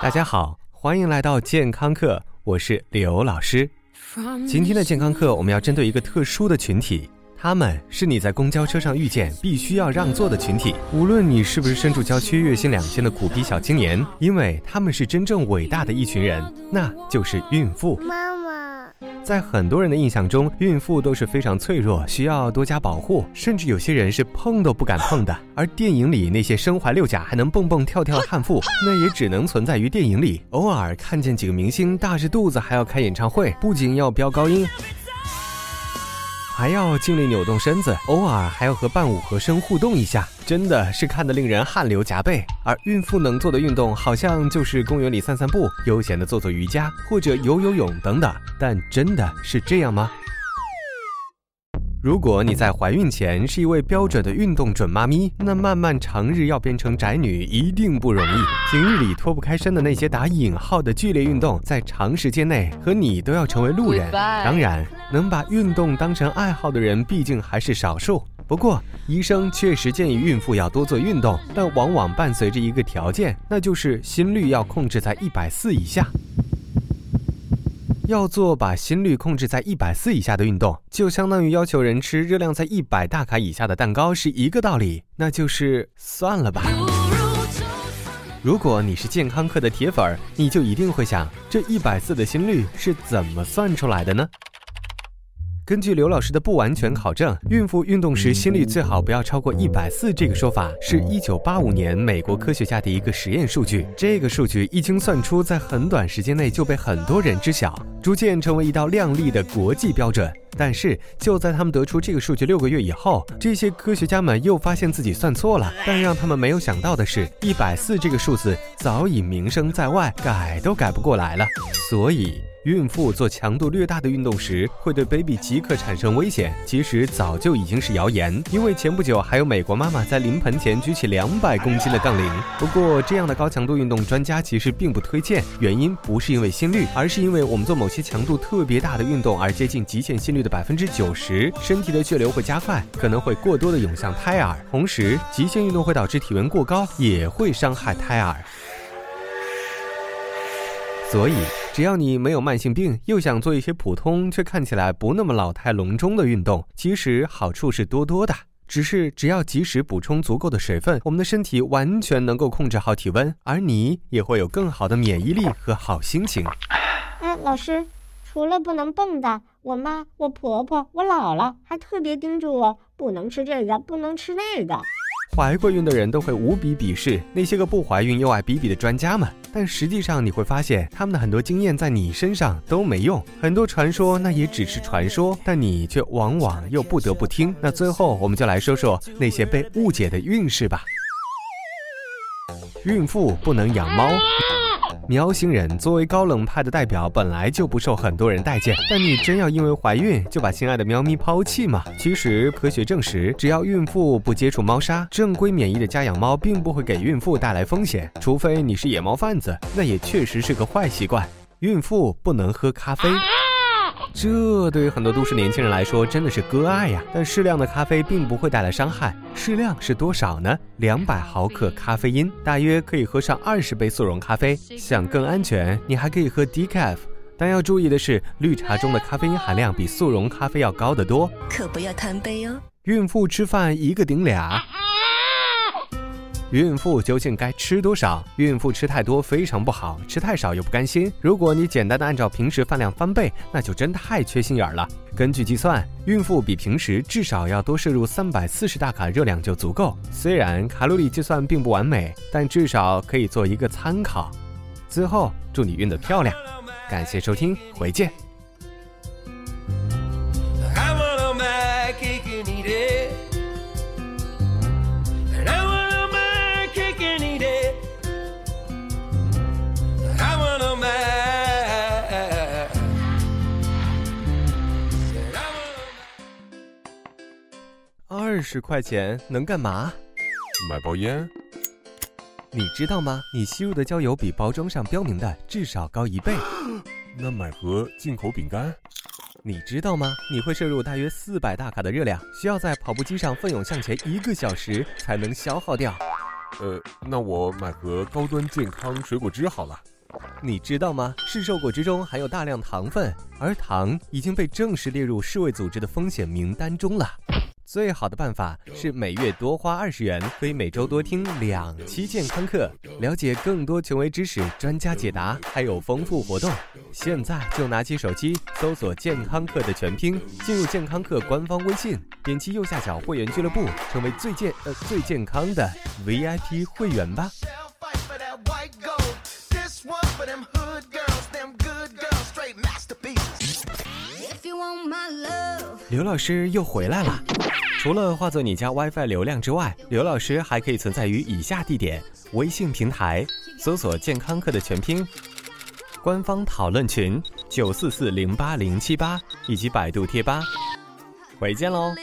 大家好，欢迎来到健康课，我是刘老师。今天的健康课，我们要针对一个特殊的群体，他们是你在公交车上遇见必须要让座的群体。无论你是不是身处郊区、月薪两千的苦逼小青年，因为他们是真正伟大的一群人，那就是孕妇。妈妈。在很多人的印象中，孕妇都是非常脆弱，需要多加保护，甚至有些人是碰都不敢碰的。而电影里那些身怀六甲还能蹦蹦跳跳的 悍妇，那也只能存在于电影里。偶尔看见几个明星大着肚子还要开演唱会，不仅要飙高音。还要尽力扭动身子，偶尔还要和伴舞和声互动一下，真的是看得令人汗流浃背。而孕妇能做的运动，好像就是公园里散散步，悠闲的做做瑜伽或者游游泳等等。但真的是这样吗？如果你在怀孕前是一位标准的运动准妈咪，那漫漫长日要变成宅女一定不容易。平日里脱不开身的那些打引号的剧烈运动，在长时间内和你都要成为路人。当然，能把运动当成爱好的人毕竟还是少数。不过，医生确实建议孕妇要多做运动，但往往伴随着一个条件，那就是心率要控制在一百四以下。要做把心率控制在一百四以下的运动，就相当于要求人吃热量在一百大卡以下的蛋糕是一个道理。那就是算了吧。如果你是健康课的铁粉儿，你就一定会想，这一百四的心率是怎么算出来的呢？根据刘老师的不完全考证，孕妇运动时心率最好不要超过一百四。这个说法是一九八五年美国科学家的一个实验数据。这个数据一经算出，在很短时间内就被很多人知晓，逐渐成为一道亮丽的国际标准。但是就在他们得出这个数据六个月以后，这些科学家们又发现自己算错了。但让他们没有想到的是，一百四这个数字早已名声在外，改都改不过来了。所以。孕妇做强度略大的运动时，会对 baby 即刻产生危险。其实早就已经是谣言，因为前不久还有美国妈妈在临盆前举起两百公斤的杠铃。不过，这样的高强度运动，专家其实并不推荐。原因不是因为心率，而是因为我们做某些强度特别大的运动，而接近极限心率的百分之九十，身体的血流会加快，可能会过多的涌向胎儿。同时，极限运动会导致体温过高，也会伤害胎儿。所以，只要你没有慢性病，又想做一些普通却看起来不那么老态龙钟的运动，其实好处是多多的。只是只要及时补充足够的水分，我们的身体完全能够控制好体温，而你也会有更好的免疫力和好心情。嗯，老师，除了不能蹦的，我妈、我婆婆、我姥姥还特别叮嘱我，不能吃这个，不能吃那个。怀过孕的人都会无比鄙视那些个不怀孕又爱比比的专家们，但实际上你会发现，他们的很多经验在你身上都没用。很多传说那也只是传说，但你却往往又不得不听。那最后，我们就来说说那些被误解的运势吧。孕妇不能养猫。喵星人作为高冷派的代表，本来就不受很多人待见。但你真要因为怀孕就把心爱的喵咪抛弃吗？其实科学证实，只要孕妇不接触猫砂，正规免疫的家养猫并不会给孕妇带来风险。除非你是野猫贩子，那也确实是个坏习惯。孕妇不能喝咖啡。这对于很多都市年轻人来说真的是割爱呀！但适量的咖啡并不会带来伤害。适量是多少呢？两百毫克咖啡因，大约可以喝上二十杯速溶咖啡。想更安全，你还可以喝 decaf，但要注意的是，绿茶中的咖啡因含量比速溶咖啡要高得多，可不要贪杯哦。孕妇吃饭一个顶俩。孕妇究竟该吃多少？孕妇吃太多非常不好，吃太少又不甘心。如果你简单的按照平时饭量翻倍，那就真太缺心眼了。根据计算，孕妇比平时至少要多摄入三百四十大卡热量就足够。虽然卡路里计算并不完美，但至少可以做一个参考。最后，祝你孕得漂亮！感谢收听，回见。二十块钱能干嘛？买包烟。你知道吗？你吸入的焦油比包装上标明的至少高一倍。那买盒进口饼干。你知道吗？你会摄入大约四百大卡的热量，需要在跑步机上奋勇向前一个小时才能消耗掉。呃，那我买盒高端健康水果汁好了。你知道吗？市售果汁中含有大量糖分，而糖已经被正式列入世卫组织的风险名单中了。最好的办法是每月多花二十元，可以每周多听两期健康课，了解更多权威知识、专家解答，还有丰富活动。现在就拿起手机搜索“健康课”的全拼，进入健康课官方微信，点击右下角会员俱乐部，成为最健呃最健康的 VIP 会员吧。刘老师又回来了。除了化作你家 WiFi 流量之外，刘老师还可以存在于以下地点：微信平台搜索“健康课”的全拼，官方讨论群九四四零八零七八，以及百度贴吧。回见喽。